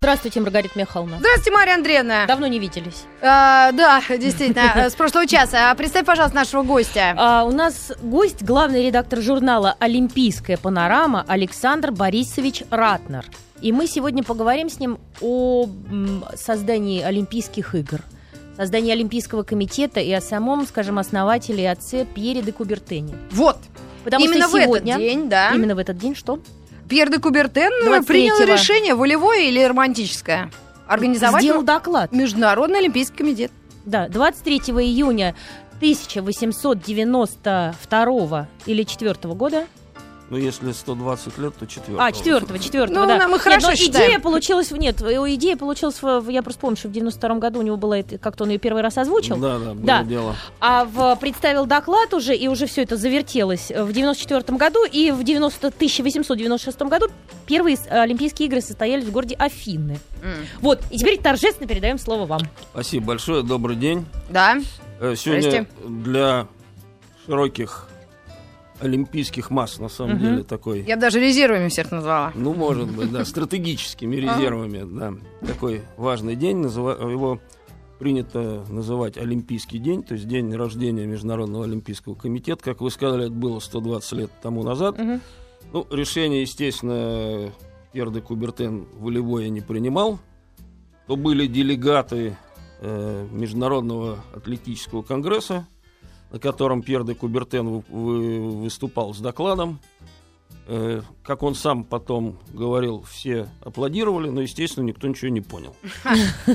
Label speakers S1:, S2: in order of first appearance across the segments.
S1: Здравствуйте, Маргарита Михайловна.
S2: Здравствуйте, Мария Андреевна.
S1: Давно не виделись.
S2: А, да, действительно, с прошлого часа. А Представь, пожалуйста, нашего гостя.
S1: А, у нас гость, главный редактор журнала «Олимпийская панорама» Александр Борисович Ратнер. И мы сегодня поговорим с ним о создании Олимпийских игр, создании Олимпийского комитета и о самом, скажем, основателе и отце Пьере де Кубертене.
S2: Вот.
S1: Потому
S2: Именно
S1: что
S2: в
S1: сегодня,
S2: этот день, да.
S1: Именно в этот день что?
S2: Пьер де Кубертен
S1: 23-го.
S2: принял решение, волевое или романтическое, организовать
S1: Сделал доклад.
S2: Международный Олимпийский комитет.
S1: Да, 23 июня 1892 или 4 года
S3: Ну, если 120 лет, то четвертый.
S1: А, четвертого, четвертого,
S2: Ну,
S1: да.
S2: нам
S1: Нет,
S2: хорошо
S1: но
S2: считаем.
S1: идея получилась, в- нет, э, идея получилась, в- я просто помню, что в 92 году у него была, это- как-то он ее первый раз озвучил,
S3: Да, да, было
S1: Да.
S3: дело.
S1: а в, представил доклад уже, и уже все это завертелось в 94 году, и в 90, 1896 году первые с- Олимпийские игры состоялись в городе Афины. Вот, и теперь торжественно передаем слово вам.
S3: Спасибо большое, добрый день.
S2: Да.
S3: Э, Сегодня
S2: Здрасте.
S3: для широких олимпийских масс, на самом
S1: Мгм.
S3: деле, такой...
S2: Я даже резервами всех назвала.
S3: Ну, может быть, да, стратегическими резервами, да. Такой важный день, его принято называть Олимпийский день, то есть день рождения Международного Олимпийского комитета. Как вы сказали, это было 120 лет тому назад. Ну, решение, естественно, Пьер де Кубертен волевое не принимал. То были делегаты э, Международного атлетического конгресса, на котором Пьер де Кубертен вы- вы- выступал с докладом. Э, как он сам потом говорил, все аплодировали, но, естественно, никто ничего не понял.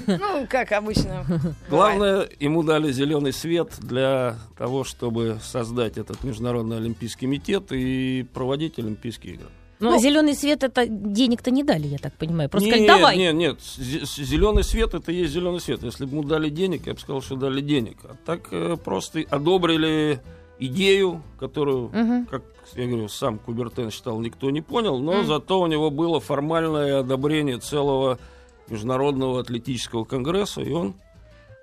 S2: Ну, как обычно.
S3: Главное, ему дали зеленый свет для того, чтобы создать этот Международный Олимпийский комитет и проводить Олимпийские игры.
S1: Но
S2: Ну-
S1: зеленый свет это денег-то не дали, я так понимаю. Просто
S3: нет,
S1: сказали, давай.
S3: Нет, нет, зеленый свет это и есть зеленый свет. Если бы ему дали денег, я бы сказал, что дали денег. А так э, просто одобрили идею, которую,
S1: Мгм.
S3: как я говорю, сам Кубертен считал, никто не понял, но
S2: Мгм.
S3: зато у него было формальное одобрение целого Международного атлетического конгресса, и он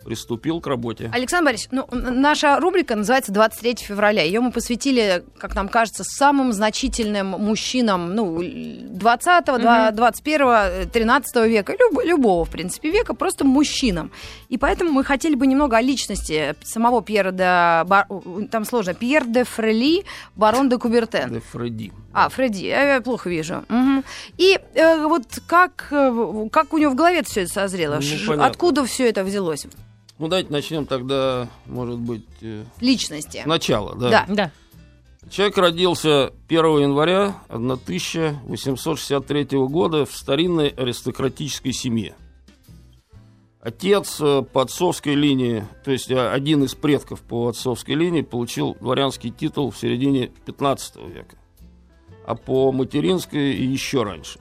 S3: приступил к работе.
S2: Александр Борисович, ну, наша рубрика называется «23 февраля». Ее мы посвятили, как нам кажется, самым значительным мужчинам ну, 20-го, два- 21-го, 13 века, люб- любого, в принципе, века, просто мужчинам. И поэтому мы хотели бы немного о личности самого Пьера де... Бар- Там сложно. Пьер де Фрели, барон де Кубертен.
S3: Де Фредди.
S2: А, Фредди, я, плохо вижу. Мгм. И э, вот как, э, как у него в голове все это созрело?
S3: Ну,
S2: Ш-
S3: понятно.
S2: Откуда все это взялось?
S3: Ну, давайте начнем тогда, может быть, э,
S2: Личности.
S3: сначала. Да.
S2: Да.
S1: Да.
S3: Человек родился 1 января 1863 года в старинной аристократической семье. Отец э, по отцовской линии, то есть э, один из предков по отцовской линии, получил дворянский титул в середине 15 века, а по материнской и еще раньше.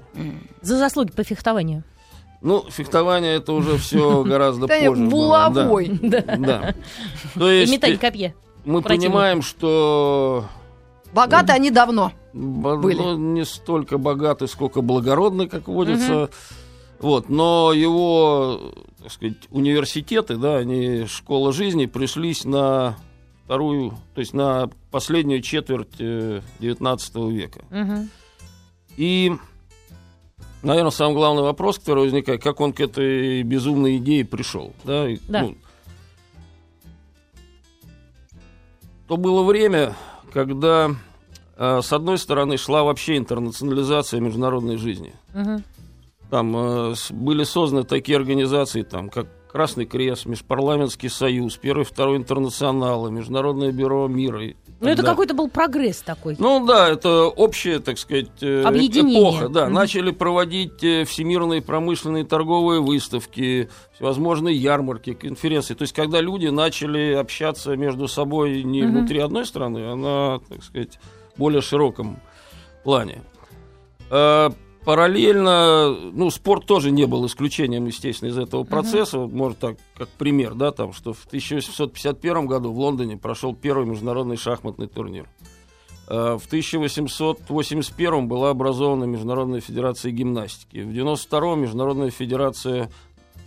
S1: За заслуги по фехтованию.
S3: Ну, фехтование это уже все гораздо позже.
S2: булавой.
S3: Да. То
S1: И
S3: есть
S1: копья.
S3: мы понимаем, что
S2: Богаты они давно.
S3: Бо-
S2: были.
S3: ну, не столько богатый, сколько благородный, как водится. Вот, но его, так сказать, университеты, да, они школа жизни пришлись на вторую, то есть на последнюю четверть э, 19 века.
S1: Мгм.
S3: И, наверное, самый главный вопрос, который возникает, как он к этой безумной идее пришел. Да, и,
S1: Да.
S3: ну, то было время, когда, э, с одной стороны, шла вообще интернационализация международной жизни.
S1: Мгм.
S3: Там э, были созданы такие организации, там, как Красный Крест, Межпарламентский союз, Первый, Второй интернационал, Международное бюро мира.
S1: Ну, это какой-то был прогресс такой.
S3: Ну да, это общая, так сказать, э,
S1: Объединение.
S3: эпоха. Да,
S1: Мгм.
S3: начали проводить э, всемирные промышленные торговые выставки, всевозможные ярмарки, конференции. То есть, когда люди начали общаться между собой не
S1: Мгм.
S3: внутри одной страны, а на, так сказать, более широком плане. Параллельно, ну, спорт тоже не был исключением, естественно, из этого процесса. Вот, может, так, как пример, да, там, что в 1851 году в Лондоне прошел первый международный шахматный турнир. Э, В 1881 была образована Международная федерация гимнастики. В 92-м Международная федерация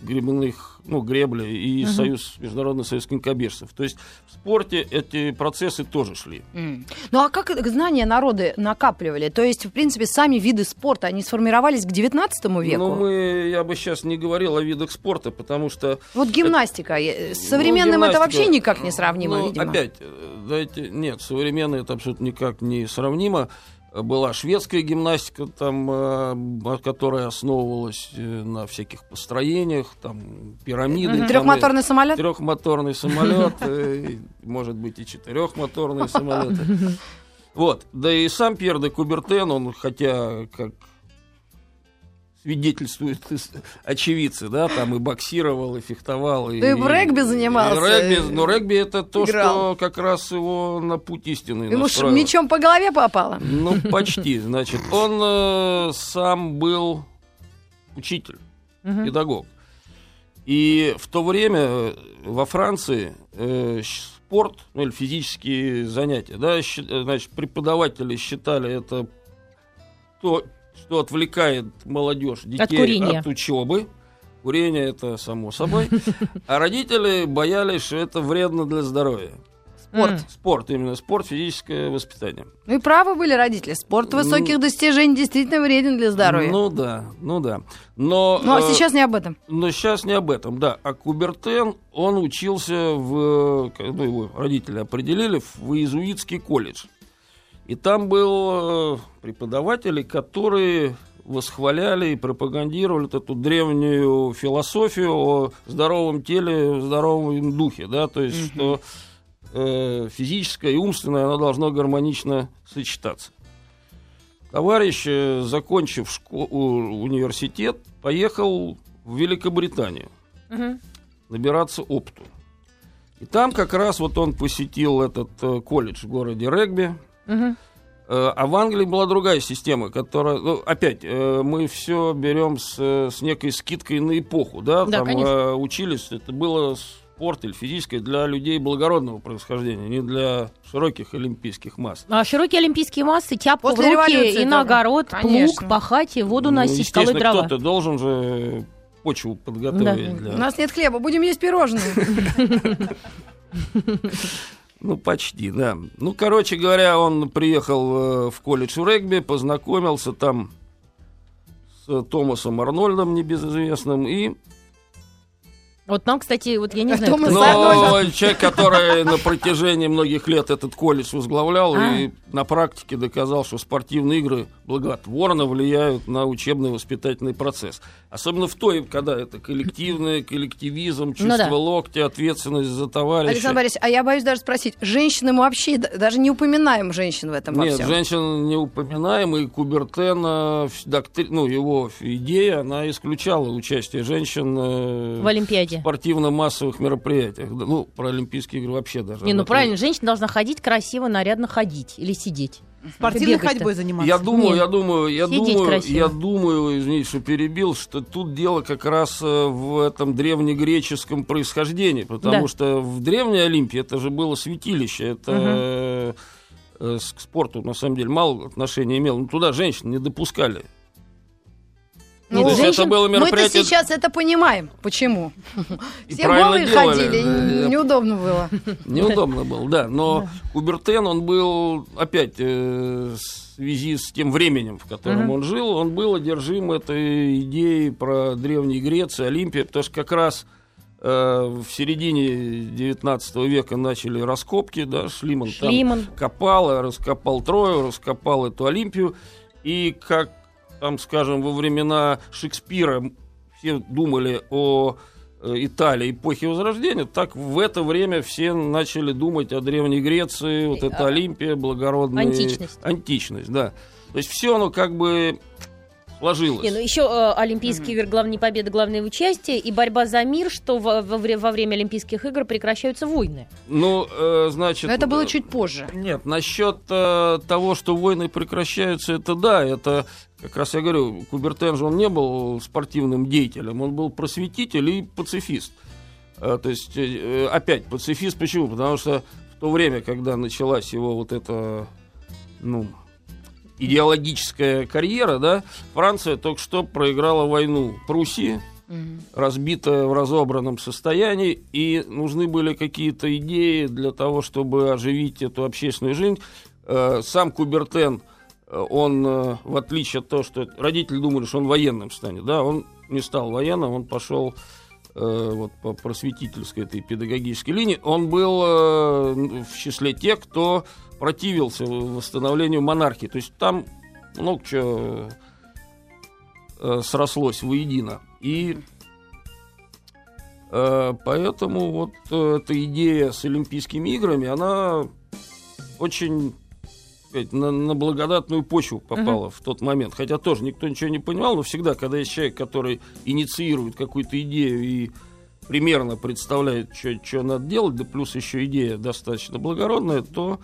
S3: гребных, ну, гребли и
S1: Мгм.
S3: Союз, Международный союз конькобежцев. То есть в спорте эти процессы тоже шли.
S2: М. Ну а как это знания народы накапливали? То есть, в принципе, сами виды спорта, они сформировались к 19 веку?
S3: Но мы, я бы сейчас не говорил о видах спорта, потому что
S2: Вот гимнастика. э, С
S3: Ну,
S2: современным это
S3: гимнастика,
S2: вообще никак не сравнимо,
S3: ну,
S2: видимо.
S3: Опять, э, дайте, нет, современно это абсолютно никак не сравнимо. Была шведская гимнастика, там, э, которая основывалась э, на всяких построениях, там, пирамиды.
S2: Трехмоторный самолет?
S3: Трехмоторный самолет, э, может быть, и четырехмоторные самолеты. Вот. Да и сам Пьер де Кубертен, он, хотя, как свидетельствуют очевидцы, да, там и боксировал, и фехтовал. И,
S2: Да и в регби занимался.
S3: и регби, но регби это то,
S2: Играл.
S3: что как раз его на путь истины
S2: Ему
S3: настроило.
S2: мечом по голове попало.
S3: Ну, почти. Значит, он э, сам был учитель,
S1: Мгм.
S3: педагог. И в то время э, во Франции э, спорт, ну или физические занятия, да, э, значит, преподаватели считали это то, что отвлекает молодежь, детей
S1: курения.
S3: от учебы. Курение это само собой. А родители боялись, что это вредно для здоровья.
S2: Спорт.
S1: М.
S3: Спорт, именно спорт, физическое воспитание.
S2: Ну и правы были родители. Спорт
S3: Ну,
S2: высоких достижений действительно вреден для здоровья. Ну,
S3: Ну да, ну да. Но,
S2: а
S3: э,
S2: сейчас не об этом.
S3: но сейчас не об этом, да. А Кубертен, он учился в, э, ну, его родители определили, в иезуитский колледж. И там был э, преподаватели, которые восхваляли и пропагандировали вот эту древнюю философию о здоровом теле, здоровом духе, да, то есть,
S2: Мгм.
S3: что э, физическое и умственное, оно должно гармонично сочетаться. Товарищ, э, закончив шко- у- университет, поехал в Великобританию
S1: Мгм.
S3: набираться опыту. И там как раз вот он посетил этот э, колледж в городе Регби. Э, А в Англии была другая система, которая, ну, опять, э, мы все берем с, с некой скидкой на эпоху, да,
S1: Да,
S3: там
S1: конечно.
S3: э, учились, это было спорт или физическое для людей благородного происхождения, не для широких олимпийских масс.
S1: А широкие олимпийские массы, тяпку в
S2: После
S1: руки
S2: революции
S1: и на огород,
S2: Конечно.
S1: плуг, пахать и воду
S3: Ну,
S1: носить, колоть
S3: естественно,
S1: дрова.
S3: кто-то должен же почву подготовить
S1: Да.
S3: для...
S2: У нас нет хлеба, будем есть пирожные.
S3: Ну, почти, да. Ну, короче говоря, он приехал э, в колледж регби, познакомился там с Томасом Арнольдом небезызвестным и
S1: Вот нам, кстати, вот я не знаю,
S2: Томас
S1: кто-
S2: Арнольд.
S3: Но человек, который на протяжении многих лет этот колледж возглавлял
S1: А.
S3: и на практике доказал, что спортивные игры благотворно влияют на учебный воспитательный процесс. Особенно в той, когда это коллективное, коллективизм, чувство
S1: Ну да.
S3: локтя, ответственность за товарища.
S2: Александр Борисович, а я боюсь даже спросить, женщины мы вообще даже не упоминаем женщин в этом во
S3: Нет,
S2: всем.
S3: женщин не упоминаем, и Кубертен, в доктри- ну, его идея, она исключала участие женщин э,
S1: в Олимпиаде.
S3: в спортивно-массовых мероприятиях. Ну, про Олимпийские игры вообще даже.
S1: Не, ну правильно, женщина должна ходить красиво, нарядно ходить или сидеть.
S4: Спортивной ходьбой заниматься.
S3: Я думаю,
S1: Нет.
S3: я думаю, я
S1: Сидеть
S3: думаю,
S1: красиво.
S3: я думаю, извините, что перебил, что тут дело как раз э, в этом древнегреческом происхождении, потому
S1: Да.
S3: что в древней Олимпии это же было святилище, это с- к спорту на самом деле мало отношения имело, но туда женщин не допускали.
S2: Ну,
S3: То
S1: женщин-
S3: это было
S2: Мы-то
S3: мероприятие
S2: сейчас это понимаем. Почему?
S3: И
S2: Все голые
S3: делали.
S2: ходили,
S3: Да,
S2: неудобно было.
S3: Неудобно было, да. Но Кубертен, он был, опять, э, в связи с тем временем, в котором
S1: Мгм.
S3: он жил, он был одержим этой идеей про Древней Греции, Олимпия, потому что как раз э, в середине 19 века начали раскопки, да, Шлиман, там
S1: Шлиман.
S3: копал, раскопал Трою, раскопал эту Олимпию, и как там, скажем, во времена Шекспира все думали о э, Италии эпохи Возрождения, так в это время все начали думать о Древней Греции, вот эта Олимпия, благородная...
S1: Античность.
S3: Античность, да. То есть все оно как бы сложилось.
S1: Не, ну еще э, Олимпийские игры, главные победы, главное участие и борьба за мир, что во, во во время Олимпийских игр прекращаются войны.
S3: Ну, э, значит...
S2: Но это было
S3: э,
S2: чуть позже.
S3: Нет, насчет э, того, что войны прекращаются, это да, это как раз я говорю, Кубертен же он не был спортивным деятелем, он был просветитель и пацифист. Э, то есть, э, опять, пацифист почему? Потому что в то время, когда началась его вот эта, ну, идеологическая карьера, да, Франция только что проиграла войну Пруссии, разбитая в разобранном состоянии, и нужны были какие-то идеи для того, чтобы оживить эту общественную жизнь. Э, сам Кубертен, э, он, э, в отличие от того, что родители думали, что он военным станет, да, он не стал военным, он пошел вот по просветительской этой педагогической линии, он был в числе тех, кто противился восстановлению монархии. То есть там много чего срослось воедино. И э, поэтому вот э, эта идея с Олимпийскими играми, она очень сказать, на, на благодатную почву попала uh-huh. в тот момент. Хотя тоже никто ничего не понимал, но всегда, когда есть человек, который инициирует какую-то идею и примерно представляет, что надо делать, да плюс еще идея достаточно благородная, то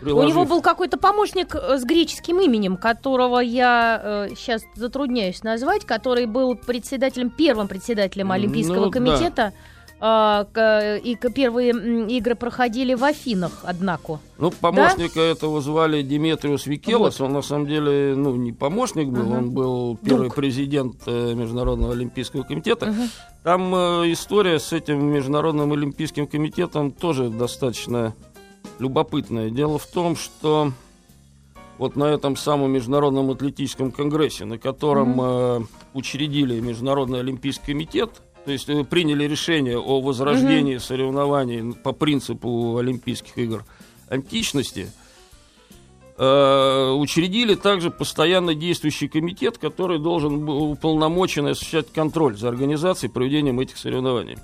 S1: Приложив. У него был какой-то помощник э, с греческим именем, которого я э, сейчас затрудняюсь назвать, который был председателем, первым председателем Олимпийского ну, комитета. Да. И первые игры проходили в Афинах, однако.
S3: Ну, помощника да? этого звали Диметриус Викелос. Вот. Он на самом деле, ну, не помощник был, угу. он был первый Друг. президент э, Международного Олимпийского комитета. Угу. Там э, история с этим Международным Олимпийским комитетом тоже достаточно любопытное. Дело в том, что вот на этом самом Международном атлетическом конгрессе, на котором mm-hmm. э, учредили Международный олимпийский комитет, то есть э, приняли решение о возрождении mm-hmm. соревнований по принципу Олимпийских игр античности, э, учредили также постоянно действующий комитет, который должен был уполномочен осуществлять контроль за организацией и проведением этих соревнований.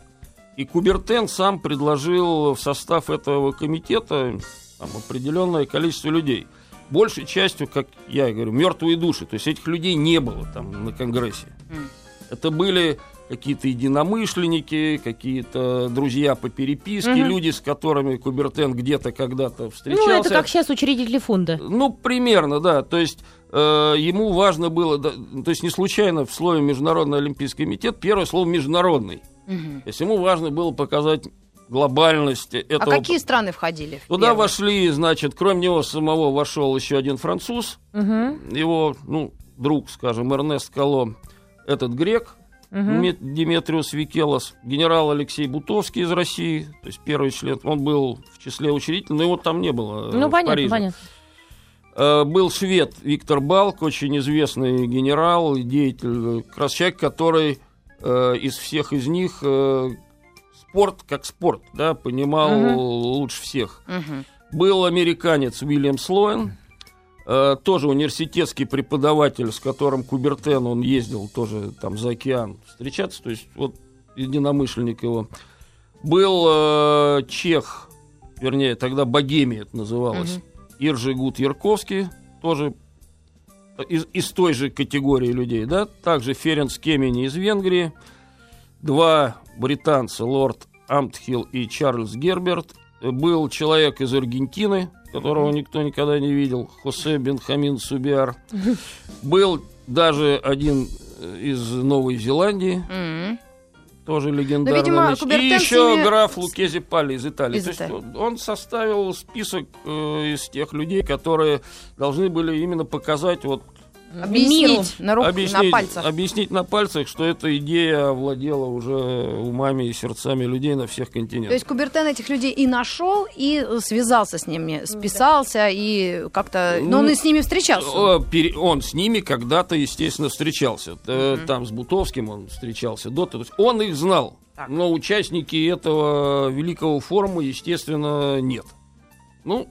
S3: И Кубертен сам предложил в состав этого комитета там, определенное количество людей. Большей частью, как я говорю, мертвые души. То есть этих людей не было там на Конгрессе. Mm. Это были какие-то единомышленники, какие-то друзья по переписке, угу. люди, с которыми Кубертен где-то когда-то встречался. Ну,
S1: это как сейчас учредители фонда.
S3: Ну, примерно, да. То есть э, ему важно было, да, то есть не случайно в слове Международный Олимпийский комитет первое слово международный. Угу. То есть ему важно было показать глобальность этого.
S2: А какие страны входили?
S3: В Туда первый? вошли, значит, кроме него самого вошел еще один француз, угу. его, ну, друг, скажем, Эрнест Кало, этот грек, угу. Диметриус Викелос, генерал Алексей Бутовский из России, то есть первый член, он был в числе учредителей, но его там не было.
S1: Ну, понятно, Париже. понятно.
S3: Э, был швед Виктор Балк, очень известный генерал и деятель, как раз человек, который э, из всех из них э, спорт как спорт, да, понимал угу. лучше всех. Угу. Был американец Уильям Слоен, э, тоже университетский преподаватель, с которым Кубертен, он ездил тоже там за океан встречаться, то есть вот единомышленник его. Был э, чех, вернее, тогда Богемия это называлось, угу. Иржи Ярковский, тоже из, из той же категории людей, да, также Ференс Кемени из Венгрии, два британца, лорд Амтхилл и Чарльз Герберт, был человек из Аргентины, которого никто никогда не видел, Хосе Бенхамин Субиар, был даже один из Новой Зеландии, тоже легендарный. видимо, и еще граф Лукези Палли из Италии. Из То Италии. есть он составил список э, из тех людей, которые должны были именно показать вот
S2: Объяснить на, рук,
S3: объяснить, на пальцах. Объяснить на пальцах, что эта идея владела уже умами и сердцами людей на всех континентах. То
S2: есть Кубертен этих людей и нашел, и связался с ними, списался, и как-то... Но он и с ними встречался.
S3: Он с ними когда-то, естественно, встречался. mm Там с Бутовским он встречался до того. Он их знал. Так. Но участники этого великого форума, естественно, нет. Ну,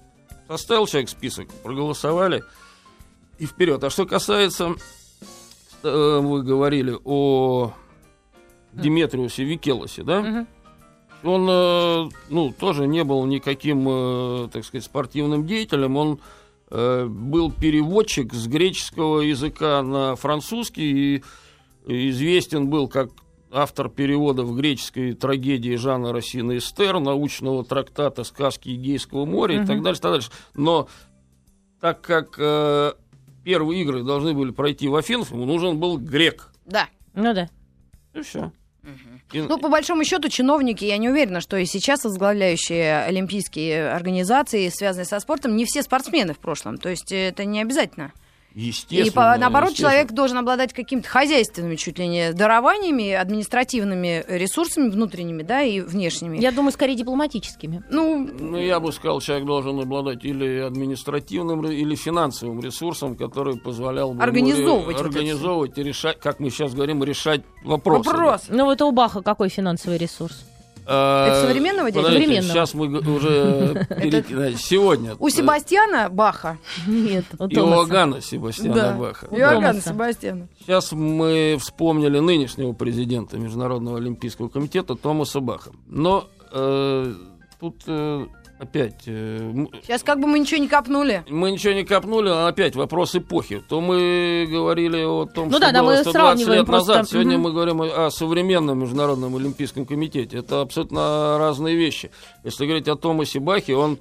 S3: составил человек список, проголосовали – и вперед. А что касается, э, вы говорили о Диметриусе Викелосе, да? Он, э, ну, тоже не был никаким, э, так сказать, спортивным деятелем. Он был переводчик с греческого языка на французский и известен был как автор переводов греческой трагедии Жана Рассина Эстер, научного трактата «Сказки Егейского моря» и так дальше, так дальше. Но так как первые игры должны были пройти в Афинах, ему нужен был грек.
S2: Да.
S1: Ну да.
S3: И все.
S2: И... Ну, по большому счету, чиновники, я не уверена, что и сейчас возглавляющие олимпийские организации, связанные со спортом, не все спортсмены в прошлом. То есть это не обязательно.
S3: Естественно.
S2: И по- наоборот, человек должен обладать какими-то хозяйственными чуть ли не дарованиями, административными ресурсами внутренними, да, и внешними.
S1: Я думаю, скорее дипломатическими.
S2: Ну,
S3: Ну, я бы сказал, человек должен обладать или административным, или финансовым ресурсом, который позволял бы ему
S2: Организовывать вот
S3: организовывать и решать, как мы сейчас говорим, решать вопросы.
S2: вопрос.
S1: Ну, вот у Баха какой финансовый ресурс?
S3: А,
S2: Это современного дядя?
S3: подождите,
S1: Современного.
S3: Сейчас мы уже перекидаем. Сегодня.
S2: У Себастьяна Баха.
S1: Нет, у
S3: И. Иоганна Себастьяна. Баха.
S2: Иоганна. Себастьяна.
S3: Сейчас мы вспомнили нынешнего президента Международного олимпийского комитета Томаса Баха. Но э, тут э, опять э,
S2: Сейчас как бы мы ничего не копнули.
S3: мы ничего не копнули, а опять вопрос эпохи. То мы говорили о том,
S1: Ну
S3: что
S1: да,
S3: было
S1: мы
S3: 120
S1: сравниваем
S3: лет назад.
S1: просто.
S3: Сегодня
S1: Мгм.
S3: мы говорим о, о современном Международном олимпийском комитете. Это абсолютно разные вещи. Если говорить о Томасе Бахе, он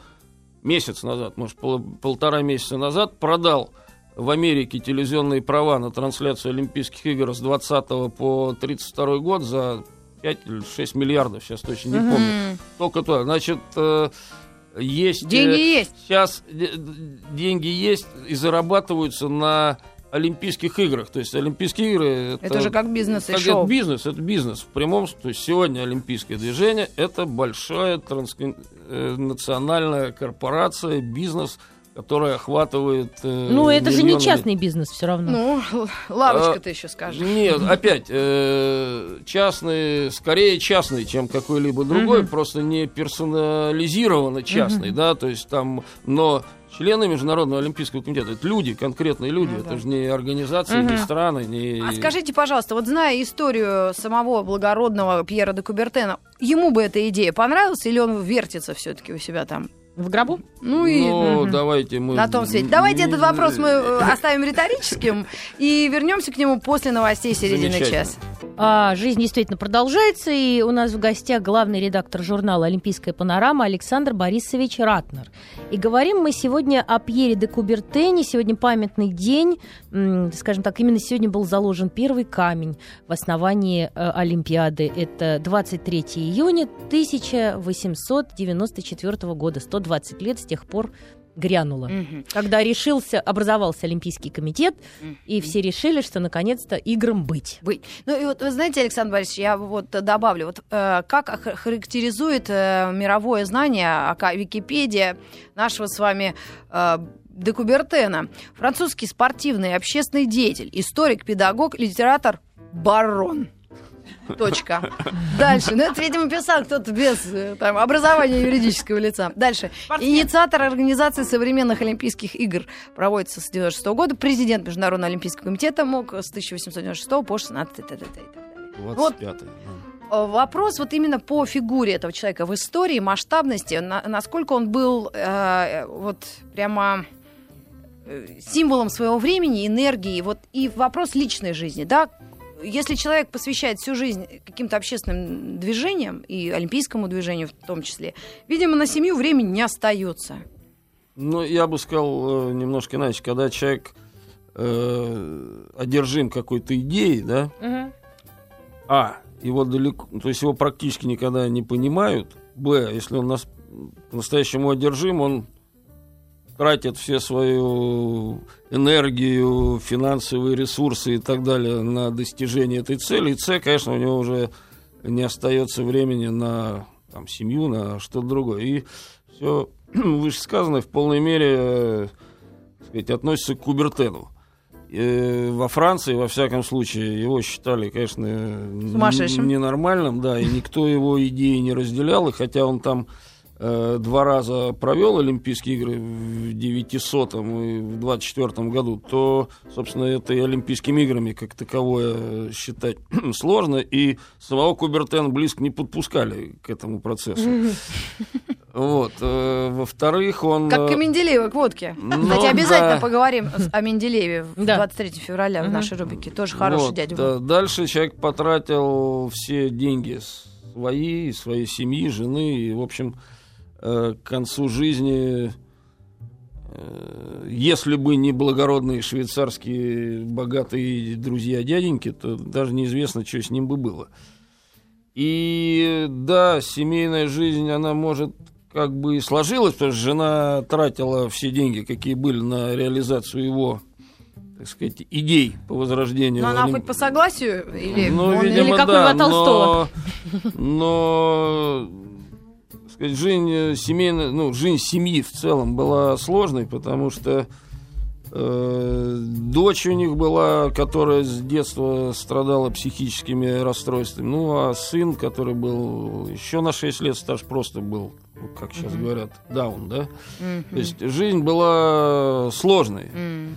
S3: месяц назад, может, пол- полтора месяца назад продал в Америке телевизионные права на трансляцию Олимпийских игр с 20 по 32 год за 5 или 6 миллиардов, сейчас точно не помню.
S2: М,
S3: Только то. Значит, э, есть... э,
S2: Деньги есть.
S3: Сейчас д- деньги есть и зарабатываются на Олимпийских играх. То есть Олимпийские игры это,
S2: Это же как бизнес и
S3: как
S2: шоу.
S3: это бизнес, это бизнес в прямом. с- То есть сегодня Олимпийское движение это большая транснациональная корпорация, бизнес, которая охватывает. э,
S1: Ну, это же не
S3: миллионы-
S1: частный бизнес все равно.
S2: Ну, лавочка ты еще скажешь.
S3: Нет, опять, э, частный, скорее частный, чем какой-либо другой,
S1: Мгм.
S3: просто не персонализированно частный, да, то есть там, но члены Международного Олимпийского комитета, это люди, конкретные люди,
S2: Ну
S3: это
S2: да.
S3: же не организации, не
S1: Мгм.
S3: страны, не...
S2: А скажите, пожалуйста, вот зная историю самого благородного Пьера де Кубертена, ему бы эта идея понравилась или он вертится все-таки у себя там?
S1: В гробу?
S2: Ну и
S3: Ну,
S1: Мгм.
S3: давайте мы...
S2: на том свете. Давайте этот вопрос мы э, оставим риторическим и вернемся к нему после новостей середины часа.
S1: А, жизнь действительно продолжается, и у нас в гостях главный редактор журнала «Олимпийская панорама» Александр Борисович Ратнер. И говорим мы сегодня о Пьере де Кубертене. Сегодня памятный день. Скажем так, именно сегодня был заложен первый камень в основании э, Олимпиады. Это 23 июня 1894 года. 120 лет с тех пор грянуло.
S2: Мгм.
S1: Когда решился, образовался Олимпийский комитет, и
S2: Мгм.
S1: все решили, что наконец-то играм быть.
S2: быть. Ну и вот вы знаете, Александр Борисович, я вот добавлю, вот э, как характеризует э, мировое знание, ака Википедия нашего с вами э, де Кубертена, французский спортивный и общественный деятель, историк, педагог, литератор, барон. Точка. Дальше. Ну, это, видимо, писал кто-то без э, там, образования юридического лица. Дальше. Инициатор организации современных Олимпийских игр проводится с 96 года. Президент Международного Олимпийского комитета мог с 1896 по 16 т.т. и так далее. Вот
S3: 25-й,
S2: Вопрос вот именно по фигуре этого человека в истории, масштабности, на- насколько он был э, вот прямо э, символом своего времени, энергии, вот и вопрос личной жизни, да, если человек посвящает всю жизнь каким-то общественным движениям и олимпийскому движению в том числе, видимо, на семью времени не остается.
S3: Ну, я бы сказал э, немножко иначе, когда человек э, одержим какой-то идеей, да, А, его далеко, то есть его практически никогда не понимают. Б, если он нас по-настоящему одержим, он тратит все свою энергию, финансовые ресурсы и так далее на достижение этой цели. И С, конечно, у него уже не остается времени на там, семью, на что-то другое. И все вышесказанное в полной мере э, так сказать, относится к Кубертену. Э, во Франции, во всяком случае, его считали, конечно, ненормальным, да, и никто его идеи не разделял, и хотя он там два раза провел Олимпийские игры в 900 и в 24 году, то, собственно, это и Олимпийскими играми как таковое э, считать сложно, и самого Кубертена близко не подпускали к этому процессу. Вот. э, Во-вторых, он...
S2: Как
S3: э,
S2: к Менделееву, к водке.
S3: ну
S2: Кстати, обязательно
S3: да.
S2: поговорим о Менделееве в
S1: Да.
S2: 23 февраля в нашей рубрике. Тоже хороший
S3: Вот,
S2: дядя
S3: да.
S2: был.
S3: Дальше человек потратил все деньги свои, и своей семьи, жены, и, в общем, э, к концу жизни, э, если бы не благородные швейцарские богатые друзья дяденьки, то даже неизвестно, что с ним бы было. И да, семейная жизнь, она может как бы и сложилась, потому что жена тратила все деньги, какие были на реализацию его так сказать, идей по возрождению.
S2: Но она
S3: Олимп-
S2: хоть по согласию? Или
S3: ну,
S2: он-
S3: видимо,
S1: или как у
S3: да,
S1: Льва Толстого.
S3: Но, но сказать, жизнь э, семейная, ну, жизнь семьи в целом была сложной, потому что э, дочь у них была, которая с детства страдала психическими расстройствами. Ну, а сын, который был еще на 6 лет старше, просто был, ну, как сейчас говорят, даун, да?
S2: Мгм.
S3: То есть жизнь была сложной.
S2: М.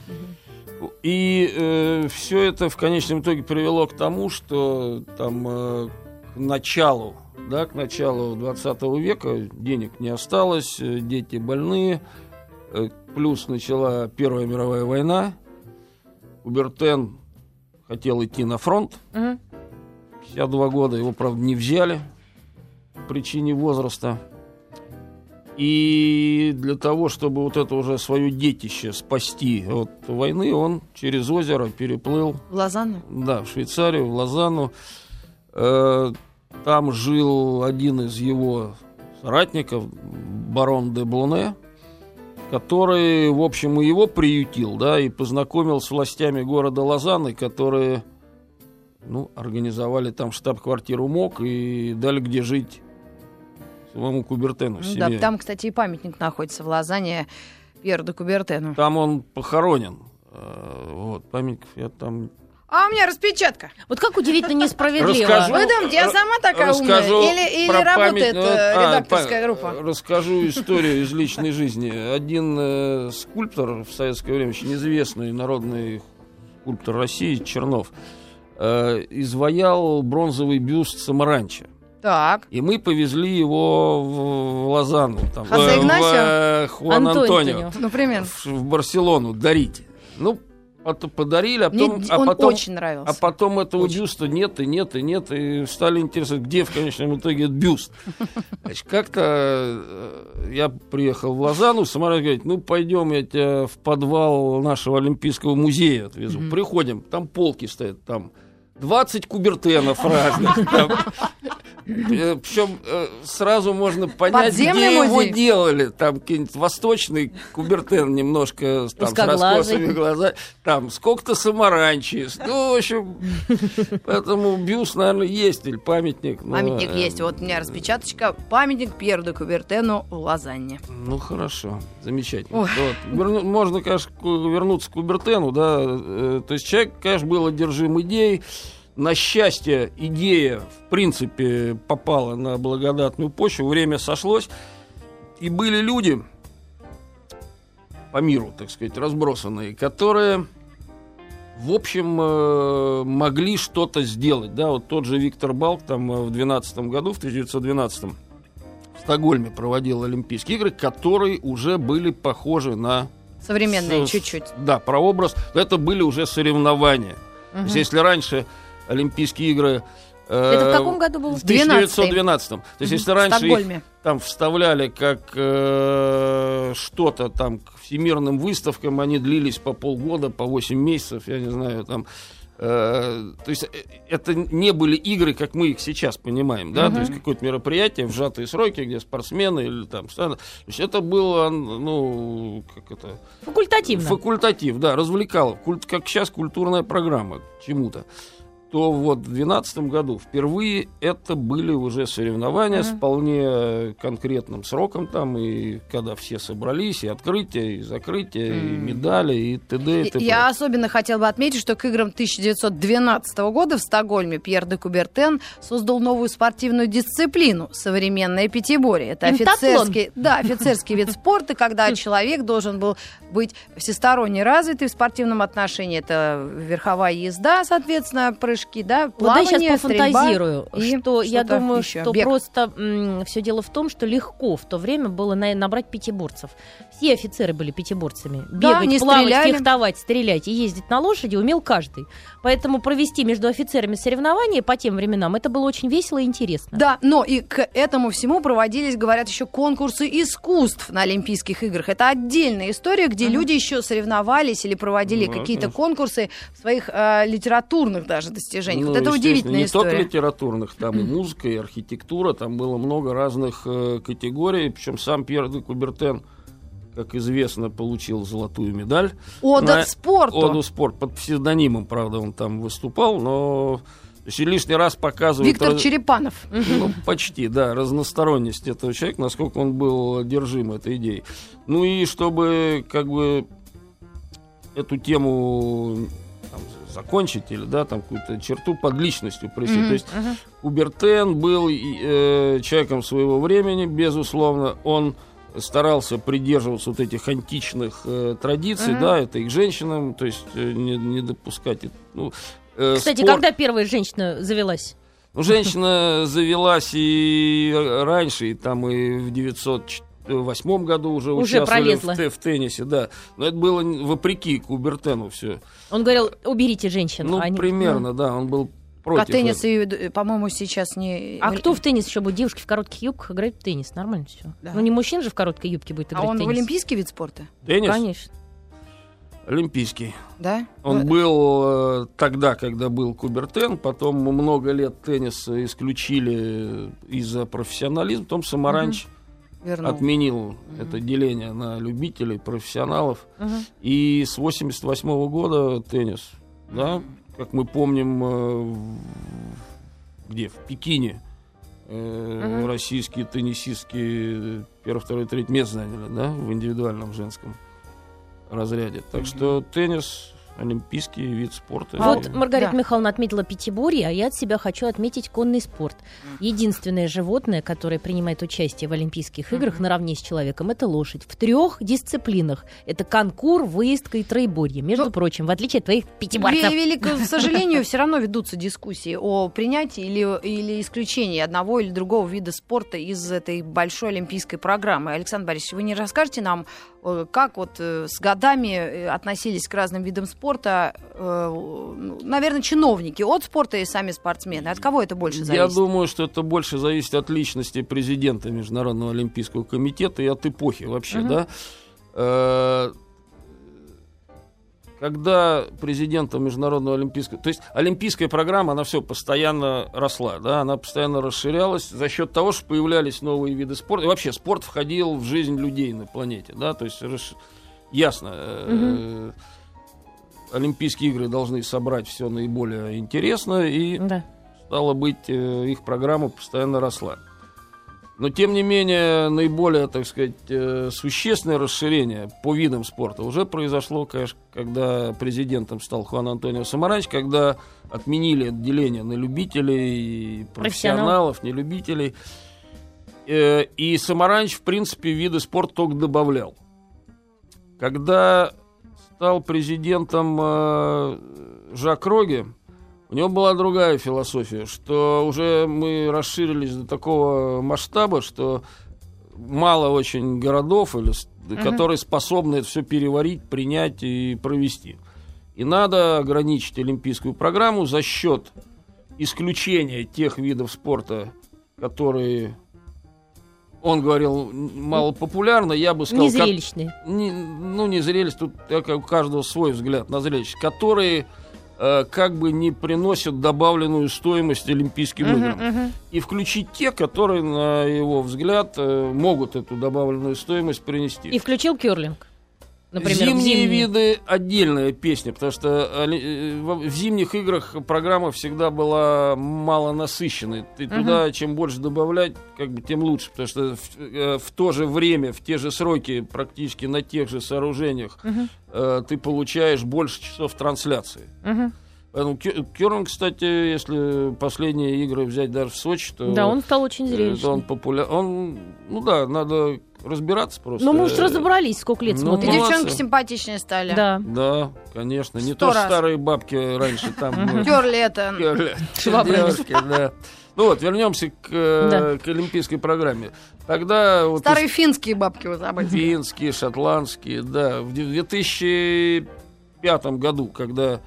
S3: И все это в конечном итоге привело к тому, что там э, началу, да, к началу 20 века денег не осталось, э, дети больные, э, плюс начала Первая мировая война. Убертен хотел идти на фронт,
S1: Мгм.
S3: 52 года, его, правда, не взяли по причине возраста. И для того, чтобы вот это уже свое детище спасти от войны, он через озеро переплыл,
S2: В Лозанну?
S3: да, в Швейцарию, в Лозанну. Э, Там жил один из его соратников, барон де Блоне, который, в общем, и его приютил, да, и познакомил с властями города Лозанны, которые, ну, организовали там штаб-квартиру МОК и дали где жить самому Кубертену.
S2: Ну да, там, кстати, и памятник находится в Лозанне Пьеру де Кубертену.
S3: Там он похоронен. Э, Вот, памятников я там...
S2: А у меня распечатка.
S1: Вот как удивительно несправедливо.
S3: Расскажу.
S2: Вы думаете, я сама такая умная?
S3: Расскажу
S2: Или, или
S3: про
S2: работает
S3: память-
S2: э,
S3: ну, а,
S2: редакторская
S3: па-
S2: группа?
S3: Расскажу историю из личной жизни. Один э, скульптор в советское время, очень известный народный скульптор России, Чернов, э, изваял бронзовый бюст Самаранча.
S2: Так.
S3: И мы повезли его в, в Лозанну. Там,
S2: Хосе
S3: э, в,
S2: Игнасио?
S3: э, Хуан
S1: Антонио.
S3: Антонио.
S2: Ну, примерно.
S3: В, в Барселону дарить. Ну, потом подарили, а
S2: Мне
S3: потом...
S2: д-
S3: а
S2: он
S3: потом
S2: очень нравился.
S3: а потом этого
S2: Очень.
S3: бюста нет и нет и нет, и стали интересоваться, где в конечном итоге этот бюст. Значит, как-то э, я приехал в Лозанну, Самара говорит, ну пойдем, я тебя в подвал нашего Олимпийского музея отвезу. Приходим, там полки стоят, там 20 кубертенов разных. там. Э, Причем э, сразу можно понять,
S2: Подземный
S3: где его
S2: музей.
S3: делали. Там какой-нибудь восточный кубертен немножко там, с раскосыми глазами. Там сколько-то самаранчи. Ну, в общем, поэтому бюст, наверное, есть или памятник. но,
S2: Памятник
S3: э,
S2: есть. Вот у меня распечаточка. Памятник Пьеру де Кубертену в Лозанне.
S3: Ну, хорошо, замечательно.
S2: Ой.
S3: Вот. Верну- можно, конечно, вернуться к Кубертену, да. То есть человек, конечно, был одержим идеей. На счастье, идея, в принципе, попала на благодатную почву, время сошлось. И были люди по миру, так сказать, разбросанные, которые, в общем, э, могли что-то сделать. Да, вот тот же Виктор Балк там э, в 2012 году, в 1912 в Стокгольме проводил Олимпийские игры, которые уже были похожи на...
S2: Современная
S3: с-
S2: чуть-чуть.
S3: Да, прообраз. Это были уже соревнования. То есть, если раньше Олимпийские игры... э,
S1: Это в каком году было?
S3: В 1912. То есть, если раньше их там вставляли как э, что-то там к всемирным выставкам, они длились по полгода, по 8 месяцев, я не знаю, там. э, то есть э, это не были игры, как мы их сейчас понимаем, да, то есть какое-то мероприятие в сжатые сроки, где спортсмены или там, то есть это было, ну, как это,
S1: Факультативно.
S3: Факультатив, да, развлекал. Культ, как сейчас культурная программа чему-то. То вот в 2012 году впервые это были уже соревнования с вполне конкретным сроком там, и когда все собрались, и открытие, и закрытие, и медали, и т.д. и т.п.
S2: Я особенно хотела бы отметить, что к играм 1912 года в Стокгольме Пьер де Кубертен создал новую спортивную дисциплину – современное пятиборье. Это офицерский, да, офицерский вид спорта, когда человек должен был быть всесторонне развитый в спортивном отношении. Это верховая езда, соответственно, прыжки, да,
S1: Вот я
S2: плавание,
S1: сейчас пофантазирую,
S2: и
S1: что я думаю,
S2: еще.
S1: что
S2: Бег.
S1: просто все дело в том, что легко в то время было на- набрать пятиборцев. Все офицеры были пятиборцами.
S2: Да,
S1: Бегать, плавать,
S2: стреляли.
S1: фехтовать, стрелять и ездить на лошади умел каждый. Поэтому провести между офицерами соревнования по тем временам это было очень весело и интересно.
S2: Да, но и к этому всему проводились, говорят, еще конкурсы искусств на Олимпийских играх. Это отдельная история, где люди еще соревновались или проводили
S3: Ну,
S2: какие-то конкурсы в своих э, литературных даже достижениях.
S3: Ну,
S2: вот это удивительная
S3: не
S2: история.
S3: только литературных, там и музыка, и архитектура, там было много разных э, категорий. Причем сам Пьер де Кубертен как известно, получил золотую медаль.
S2: Ода
S3: На-
S2: спорту.
S3: Оду спорт под псевдонимом, правда, он там выступал, но и лишний раз показывает...
S2: Виктор
S3: раз-
S2: Черепанов.
S3: ну, почти, да, разносторонность этого человека, насколько он был одержим этой идеей. Ну и чтобы как бы эту тему закончить или да, там какую-то черту под личностью провести.
S2: Мгм,
S3: То есть Кубертен был э, человеком своего времени, безусловно, он старался придерживаться вот этих античных э, традиций,
S1: Мгм.
S3: да, это и к женщинам, то есть э, не, не допускать. Ну, э,
S1: Кстати,
S3: спорт-
S1: когда первая женщина завелась?
S3: ну, женщина завелась и раньше, и там и в 908 году уже,
S1: Уже
S3: участвовали
S1: пролезла.
S3: в, в теннисе, да. Но это было вопреки Кубертену все.
S1: Он говорил, уберите женщин.
S3: Ну,
S1: а они-
S3: примерно, да, он был
S2: А
S3: против.
S2: теннис,
S3: этого.
S2: и, по-моему, сейчас не...
S1: А кто в теннис еще будет? Девушки в коротких юбках играют в теннис. Нормально все.
S2: Да.
S1: Ну, не мужчина же в короткой юбке будет
S2: А
S1: играть
S2: он
S1: в теннис.
S2: олимпийский вид спорта?
S3: Теннис
S1: Конечно.
S3: олимпийский.
S2: Да?
S3: Он
S2: Ну,
S3: был э, тогда, когда был Кубертен, потом много лет тенниса исключили из-за профессионализма, потом Самаранч
S2: вернул.
S3: отменил это деление на любителей, профессионалов.
S1: Мгм.
S3: И с 88 года теннис, да, как мы помним, э, в- где, в Пекине, э,
S1: Мгм.
S3: российские теннисистки первое, второе, третье место заняли, да, в индивидуальном женском разряде. Так что теннис олимпийский вид спорта.
S1: Вот
S3: И-
S1: Маргарита
S2: Да.
S1: Михайловна отметила пятиборье, а я от себя хочу отметить конный спорт. Единственное животное, которое принимает участие в Олимпийских играх наравне с человеком, это лошадь. В трех дисциплинах. Это конкур, выездка и троеборье. Между
S2: Ну,
S1: прочим, в отличие от твоих пятиборцев.
S2: велико- к сожалению, все равно ведутся дискуссии о принятии или, или исключении одного или другого вида спорта из этой большой олимпийской программы. Александр Борисович, вы не расскажете нам, как вот э, с годами э, относились к разным видам спорта, э, ну, наверное, чиновники от спорта и сами спортсмены? От кого это больше
S3: Я
S2: зависит?
S3: думаю, что это больше зависит от личности президента Международного олимпийского комитета и от эпохи вообще,
S1: Мгм.
S3: да. Когда президентом Международного олимпийского... То есть олимпийская программа, она все постоянно росла, да, она постоянно расширялась за счет того, что появлялись новые виды спорта. И вообще спорт входил в жизнь людей на планете, да, то есть расш- ясно, э, Олимпийские игры должны собрать все наиболее интересное и
S1: Да.
S3: стало быть, э, их программа постоянно росла. Но, тем не менее, наиболее, так сказать, э, существенное расширение по видам спорта уже произошло, конечно, когда президентом стал Хуан Антонио Самаранч, когда отменили отделение на любителей, профессионалов, нелюбителей. Э, И Самаранч, в принципе, виды спорта только добавлял. Когда стал президентом э, Жак Роге, у него была другая философия, что уже мы расширились до такого масштаба, что мало очень городов, или, с- которые способны это все переварить, принять и провести. И надо ограничить олимпийскую программу за счет исключения тех видов спорта, которые, он говорил, мало популярны, я бы сказал, как-
S1: Незрелищные.
S3: не- ну, не зрелисть, тут так, у каждого свой взгляд на зрелище, которые как бы не приносят добавленную стоимость Олимпийским
S1: Мгм,
S3: играм.
S1: мгм.
S3: И включить те, которые, на его взгляд, э, могут эту добавленную стоимость принести.
S1: И включил керлинг. Например,
S3: зимние
S1: зимние.
S3: виды отдельная песня, потому что оли- э, в зимних играх программа всегда была мало насыщенной. И туда чем больше добавлять, как бы тем лучше, потому что в, э, в то же время, в те же сроки, практически на тех же сооружениях, э, ты получаешь больше часов трансляции.
S1: Мгм.
S3: Поэтому кё- Кёрлинг, кстати, если последние игры взять даже в Сочи, то
S1: Да, он стал очень
S3: э,
S1: зрелищным.
S3: он популярен. Он, ну да, надо разбираться просто.
S1: Ну, мы уж
S3: Э,
S1: разобрались, сколько лет
S3: ну,
S2: И
S1: смотрим.
S3: молодцы.
S2: девчонки симпатичнее стали.
S1: Да.
S3: Да, конечно. Не то, что старые бабки раньше там... э,
S2: Терли это.
S3: Девушки, да. Ну вот, вернемся к, э, к олимпийской программе. Тогда вот
S2: Старые финские бабки вы забыли.
S3: финские, шотландские, да. В 2005 году, когда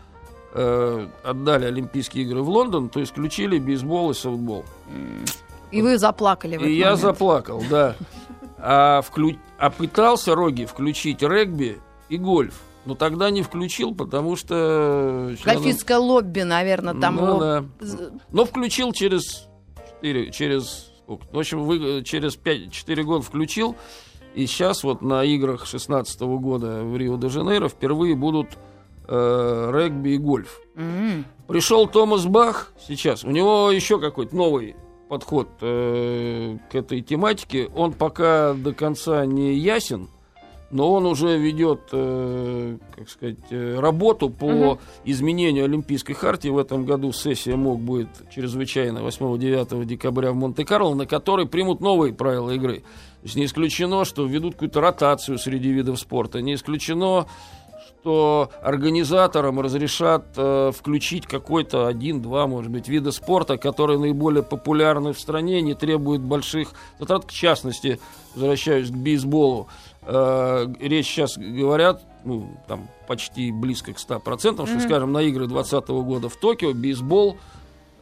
S3: э, отдали Олимпийские игры в Лондон, то исключили бейсбол и софтбол.
S2: И вы заплакали в
S3: И я
S2: момент.
S3: заплакал, да. А, вклю- а пытался Роги включить регби и гольф. Но тогда не включил, потому что...
S2: Гольфистское лобби, наверное, там
S3: Ну
S2: его...
S3: да. Но включил через 4, через, в общем, вы, через 5, 4 года включил. И сейчас вот на играх 16 года в Рио-де-Жанейро впервые будут э, регби и гольф.
S2: М.
S3: Пришел Томас Бах сейчас, у него еще какой-то новый подход э, к этой тематике. Он пока до конца не ясен, но он уже ведет, э, как сказать, э, работу по
S1: Мгм.
S3: изменению Олимпийской хартии. В этом году сессия МОК будет чрезвычайно 8-9 декабря в Монте-Карло, на которой примут новые правила игры. То есть не исключено, что введут какую-то ротацию среди видов спорта, не исключено, что организаторам разрешат э, включить какой-то один-два, может быть, вида спорта, которые наиболее популярны в стране, не требуют больших затрат. В частности, возвращаюсь к бейсболу, э, речь сейчас говорят, ну, там, почти близко к 100%, что,
S1: Мгм.
S3: скажем, на игры 2020 года в Токио бейсбол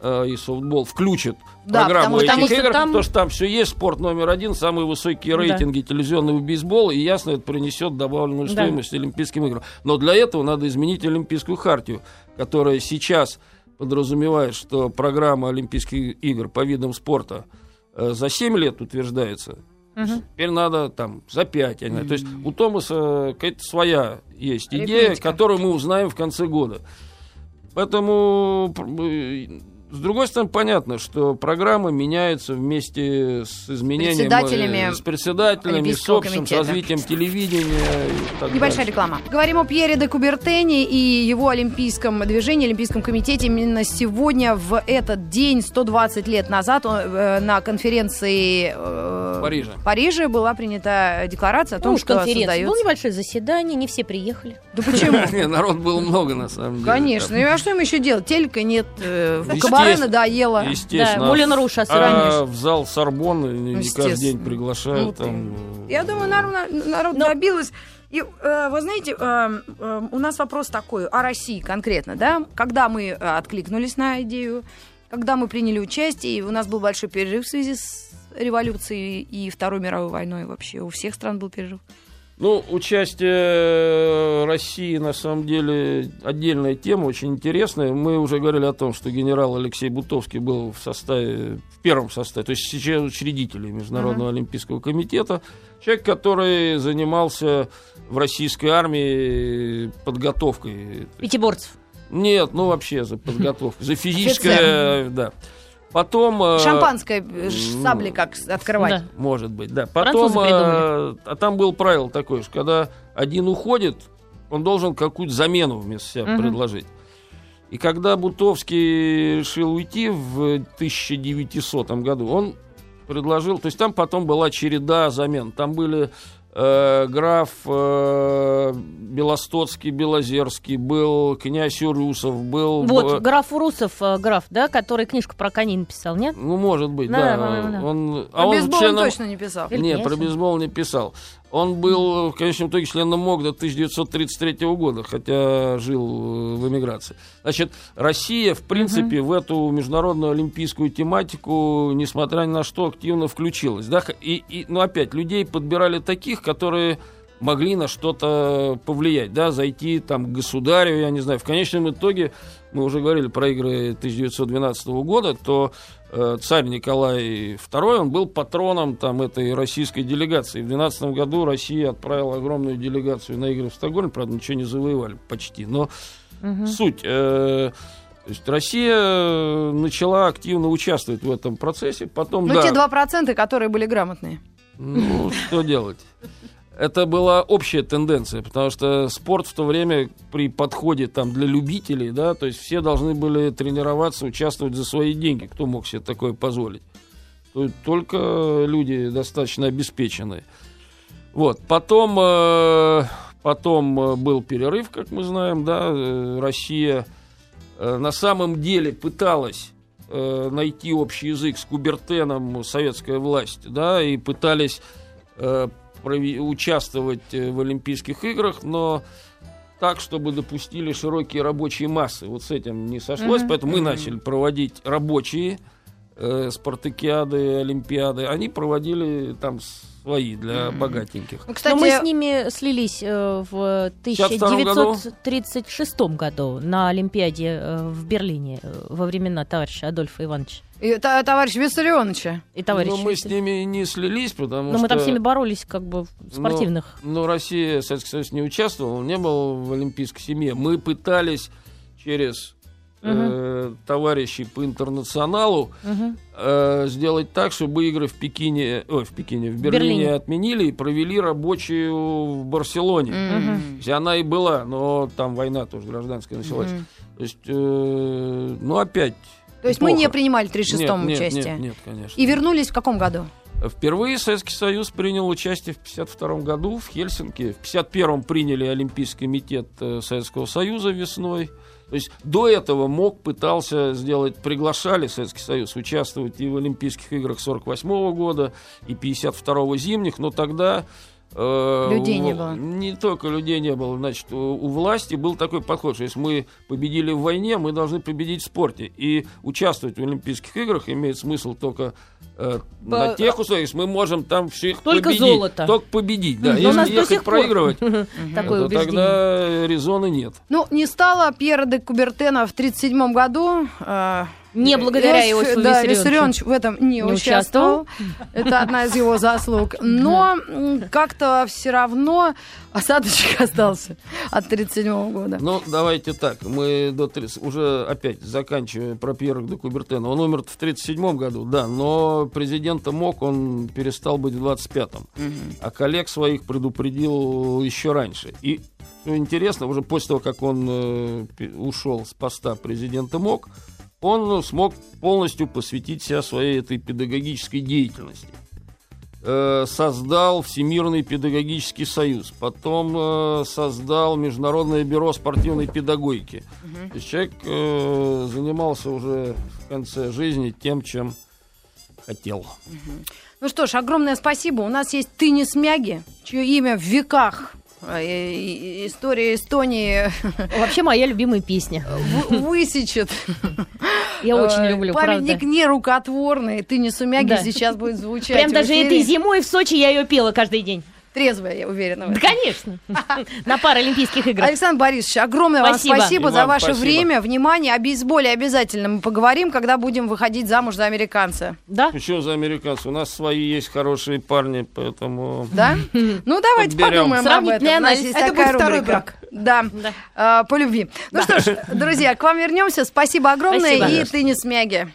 S3: и софтбол включат в
S2: Да,
S3: программу
S2: потому
S3: этих
S1: что
S3: игр,
S1: там-
S3: потому что там все есть, спорт номер один, самые высокие
S1: Да.
S3: рейтинги телевизионного бейсбола, и ясно, это принесет добавленную
S1: Да.
S3: стоимость Олимпийским играм. Но для этого надо изменить Олимпийскую хартию, которая сейчас подразумевает, что программа Олимпийских игр по видам спорта э, за 7 лет утверждается.
S1: Мгм.
S3: Теперь надо там за 5, я не знаю. То есть у Томаса какая-то своя есть идея,
S2: Арифметика.
S3: которую мы узнаем в конце года. Поэтому э, с другой стороны, понятно, что программа меняется вместе с изменением...
S2: Председателями
S3: э, С председателями, с общим, с
S2: комитета.
S3: развитием телевидения и так
S2: Небольшая
S3: дальше.
S2: реклама. Говорим о Пьере де Кубертене и его олимпийском движении, Олимпийском комитете. Именно сегодня, в этот день, 120 лет назад, э, на конференции э,
S3: В Париже.
S2: Париже была принята декларация о том,
S1: Ну,
S2: что
S1: конференция.
S2: создается...
S1: Было небольшое заседание, не все приехали.
S2: Да почему?
S3: Народ было много, на самом деле.
S2: Конечно. Ну, а что им еще делать? Телека нет, э,
S3: Естественно.
S2: кабаре надоело.
S3: Естественно.
S1: Да, Мулен Руш
S3: А
S1: осранишь.
S3: в зал Сорбонны не, не каждый день приглашают.
S2: Ну,
S3: там, э,
S2: Я думаю, народ, народ
S1: Но-
S2: добилась. И э, вы знаете, э, э, у нас вопрос такой о России конкретно, да? Когда мы э, откликнулись на идею, когда мы приняли участие, и у нас был большой перерыв в связи с революцией и Второй мировой войной вообще. У всех стран был перерыв.
S3: Ну, участие России, на самом деле, отдельная тема, очень интересная. Мы уже говорили о том, что генерал Алексей Бутовский был в составе, в первом составе, то есть сейчас учредителей Международного Олимпийского комитета. Человек, который занимался в российской армии подготовкой.
S1: Пятиборцев.
S3: Нет, ну вообще за подготовку, за физическое, да. Потом... э,
S2: Шампанское, э,
S3: ну,
S2: сабли как открывать.
S1: Да.
S3: Может быть, да. Потом, э, а там было правило такое, что когда один уходит, он должен какую-то замену вместо себя
S1: Мгм.
S3: предложить. И когда Бутовский решил уйти в 1900 году, он предложил, то есть там потом была череда замен. Там были граф э, Белостоцкий, Белозерский, был князь Урусов, был...
S1: Вот, граф Урусов, э, граф, да, который книжку про коней написал, нет?
S3: ну, может быть,
S1: Да,
S3: да.
S1: по-моему, да.
S3: Он,
S2: А
S3: он
S2: бейсбол он
S3: членом-
S2: точно не писал.
S1: Или
S3: нет, про бейсбол не писал. Он был в конечном итоге членом МОК до 1933 года, хотя жил э, в эмиграции. Значит, Россия, в принципе, в эту международную олимпийскую тематику, несмотря ни на что, активно включилась. Да? И, и, ну, опять, людей подбирали таких, которые могли на что-то повлиять, да, зайти там к государю, я не знаю. В конечном итоге, мы уже говорили про игры 1912 года, то э, царь Николай II, он был патроном там этой российской делегации. В 12 году Россия отправила огромную делегацию на игры в Стокгольм, правда, ничего не завоевали почти, но
S1: Мгм.
S3: суть. э, то есть Россия начала активно участвовать в этом процессе, потом,
S2: Ну,
S3: да,
S2: те 2%, которые были грамотные.
S3: ну, что делать? Это была общая тенденция, потому что спорт в то время при подходе там для любителей, да, то есть все должны были тренироваться, участвовать за свои деньги. Кто мог себе такое позволить? То- Только люди достаточно обеспеченные. Вот. Потом, э, потом э, был перерыв, как мы знаем, да, э, Россия на самом деле пыталась найти общий язык с Кубертеном, советская власть, да, и пытались участвовать э, в Олимпийских играх, но так, чтобы допустили широкие рабочие массы. Вот с этим не сошлось,
S1: Мгм.
S3: поэтому мы
S2: Мгм.
S3: начали проводить рабочие э, спартакиады, олимпиады. Они проводили там с свои для богатеньких.
S2: Ну,
S1: Но мы с
S2: Кстати,
S1: ними слились э, в
S3: 52 году?
S1: 1936 году на Олимпиаде э, в Берлине э, во времена товарища Адольфа Ивановича
S2: и та- товарищ Виссарионовича.
S1: и товарища.
S3: Но Ну, мы с ними не слились, потому
S1: Но
S3: что...
S1: мы там с ними боролись как бы в спортивных.
S3: Но, но Россия, Советский Союз не участвовал, не был в олимпийской семье. Мы пытались через э, товарищей по интернационалу э, сделать так, чтобы игры в Пекине, ой, в Пекине, в Берлине,
S1: Берлине.
S3: отменили и провели рабочую в Барселоне.
S2: Мгм.
S3: То есть она и была, но там война тоже гражданская началась.
S2: Мгм.
S3: То есть, э, ну опять.
S2: То есть мы не
S3: плохо.
S2: принимали в 36-м
S3: Нет, нет,
S2: участие.
S3: Нет, нет, конечно.
S2: И вернулись в каком году?
S3: Впервые Советский Союз принял участие в 1952 году в Хельсинки. В 1951 приняли Олимпийский комитет э, Советского Союза весной. То есть до этого МОК пытался сделать, приглашали Советский Союз участвовать и в Олимпийских играх 48 года, и 52 зимних, но тогда... э,
S2: Людей не было.
S3: Не только людей не было. Значит, у, у власти был такой подход, что если мы победили в войне, мы должны победить в спорте. И участвовать в Олимпийских играх имеет смысл только э, на
S2: По-
S3: тех условиях, если мы можем там всех
S1: Только
S3: победить.
S1: золото.
S3: Только победить, да.
S1: Но
S3: Если ехать проигрывать,
S1: Такое
S3: то тогда резона нет.
S2: Ну, не стало Пьера де Кубертена в 37 году. Э,
S1: Не благодаря
S2: Иосиф-
S1: Иосифу
S2: да,
S1: Виссарионовичу.
S2: Виссарионович в этом не,
S1: Не
S2: участвовал. Это одна из его заслуг. Но как-то все равно осадочек остался от 37 года.
S3: Ну, давайте так. Мы до 30 уже опять заканчиваем про Пьера де Кубертена. Он умер в 37 году, да, но президента МОК он перестал быть в 25-м. А коллег своих предупредил еще раньше. И что интересно, уже после того, как он э, ушел с поста президента МОК, он ну, смог полностью посвятить себя своей этой педагогической деятельности. Э, создал Всемирный педагогический союз, потом э, создал Международное бюро спортивной педагогики. То есть человек э, занимался уже в конце жизни тем, чем хотел.
S2: Ну что ж, огромное спасибо. У нас есть Тынис Мяги, чье имя в веках история Эстонии
S1: Вообще моя любимая песня.
S2: вы- высечет.
S1: Я очень
S2: Э,
S1: люблю,
S2: Памятник
S1: правда.
S2: нерукотворный. Тынису Мяги
S1: Да.
S2: сейчас будет звучать.
S1: Прям даже этой зимой в Сочи я ее пела каждый день.
S2: Трезвая, я уверена. в
S1: Да, конечно. На Паралимпийских играх.
S2: Александр Борисович, огромное вам
S1: Спасибо.
S2: спасибо
S3: И
S2: за
S3: вам
S2: ваше
S3: спасибо.
S2: время, внимание. О бейсболе обязательно мы поговорим, когда будем выходить замуж за американца.
S1: Да?
S3: Еще за американцев. У нас свои есть хорошие парни, поэтому...
S2: Да? Ну, давайте
S3: Подберем.
S2: подумаем об этом.
S4: Это будет второй брак.
S2: Да,
S1: Да.
S2: А, по любви. Ну что ж, друзья, к вам вернемся. Спасибо огромное
S1: Спасибо.
S2: и ты не смяги.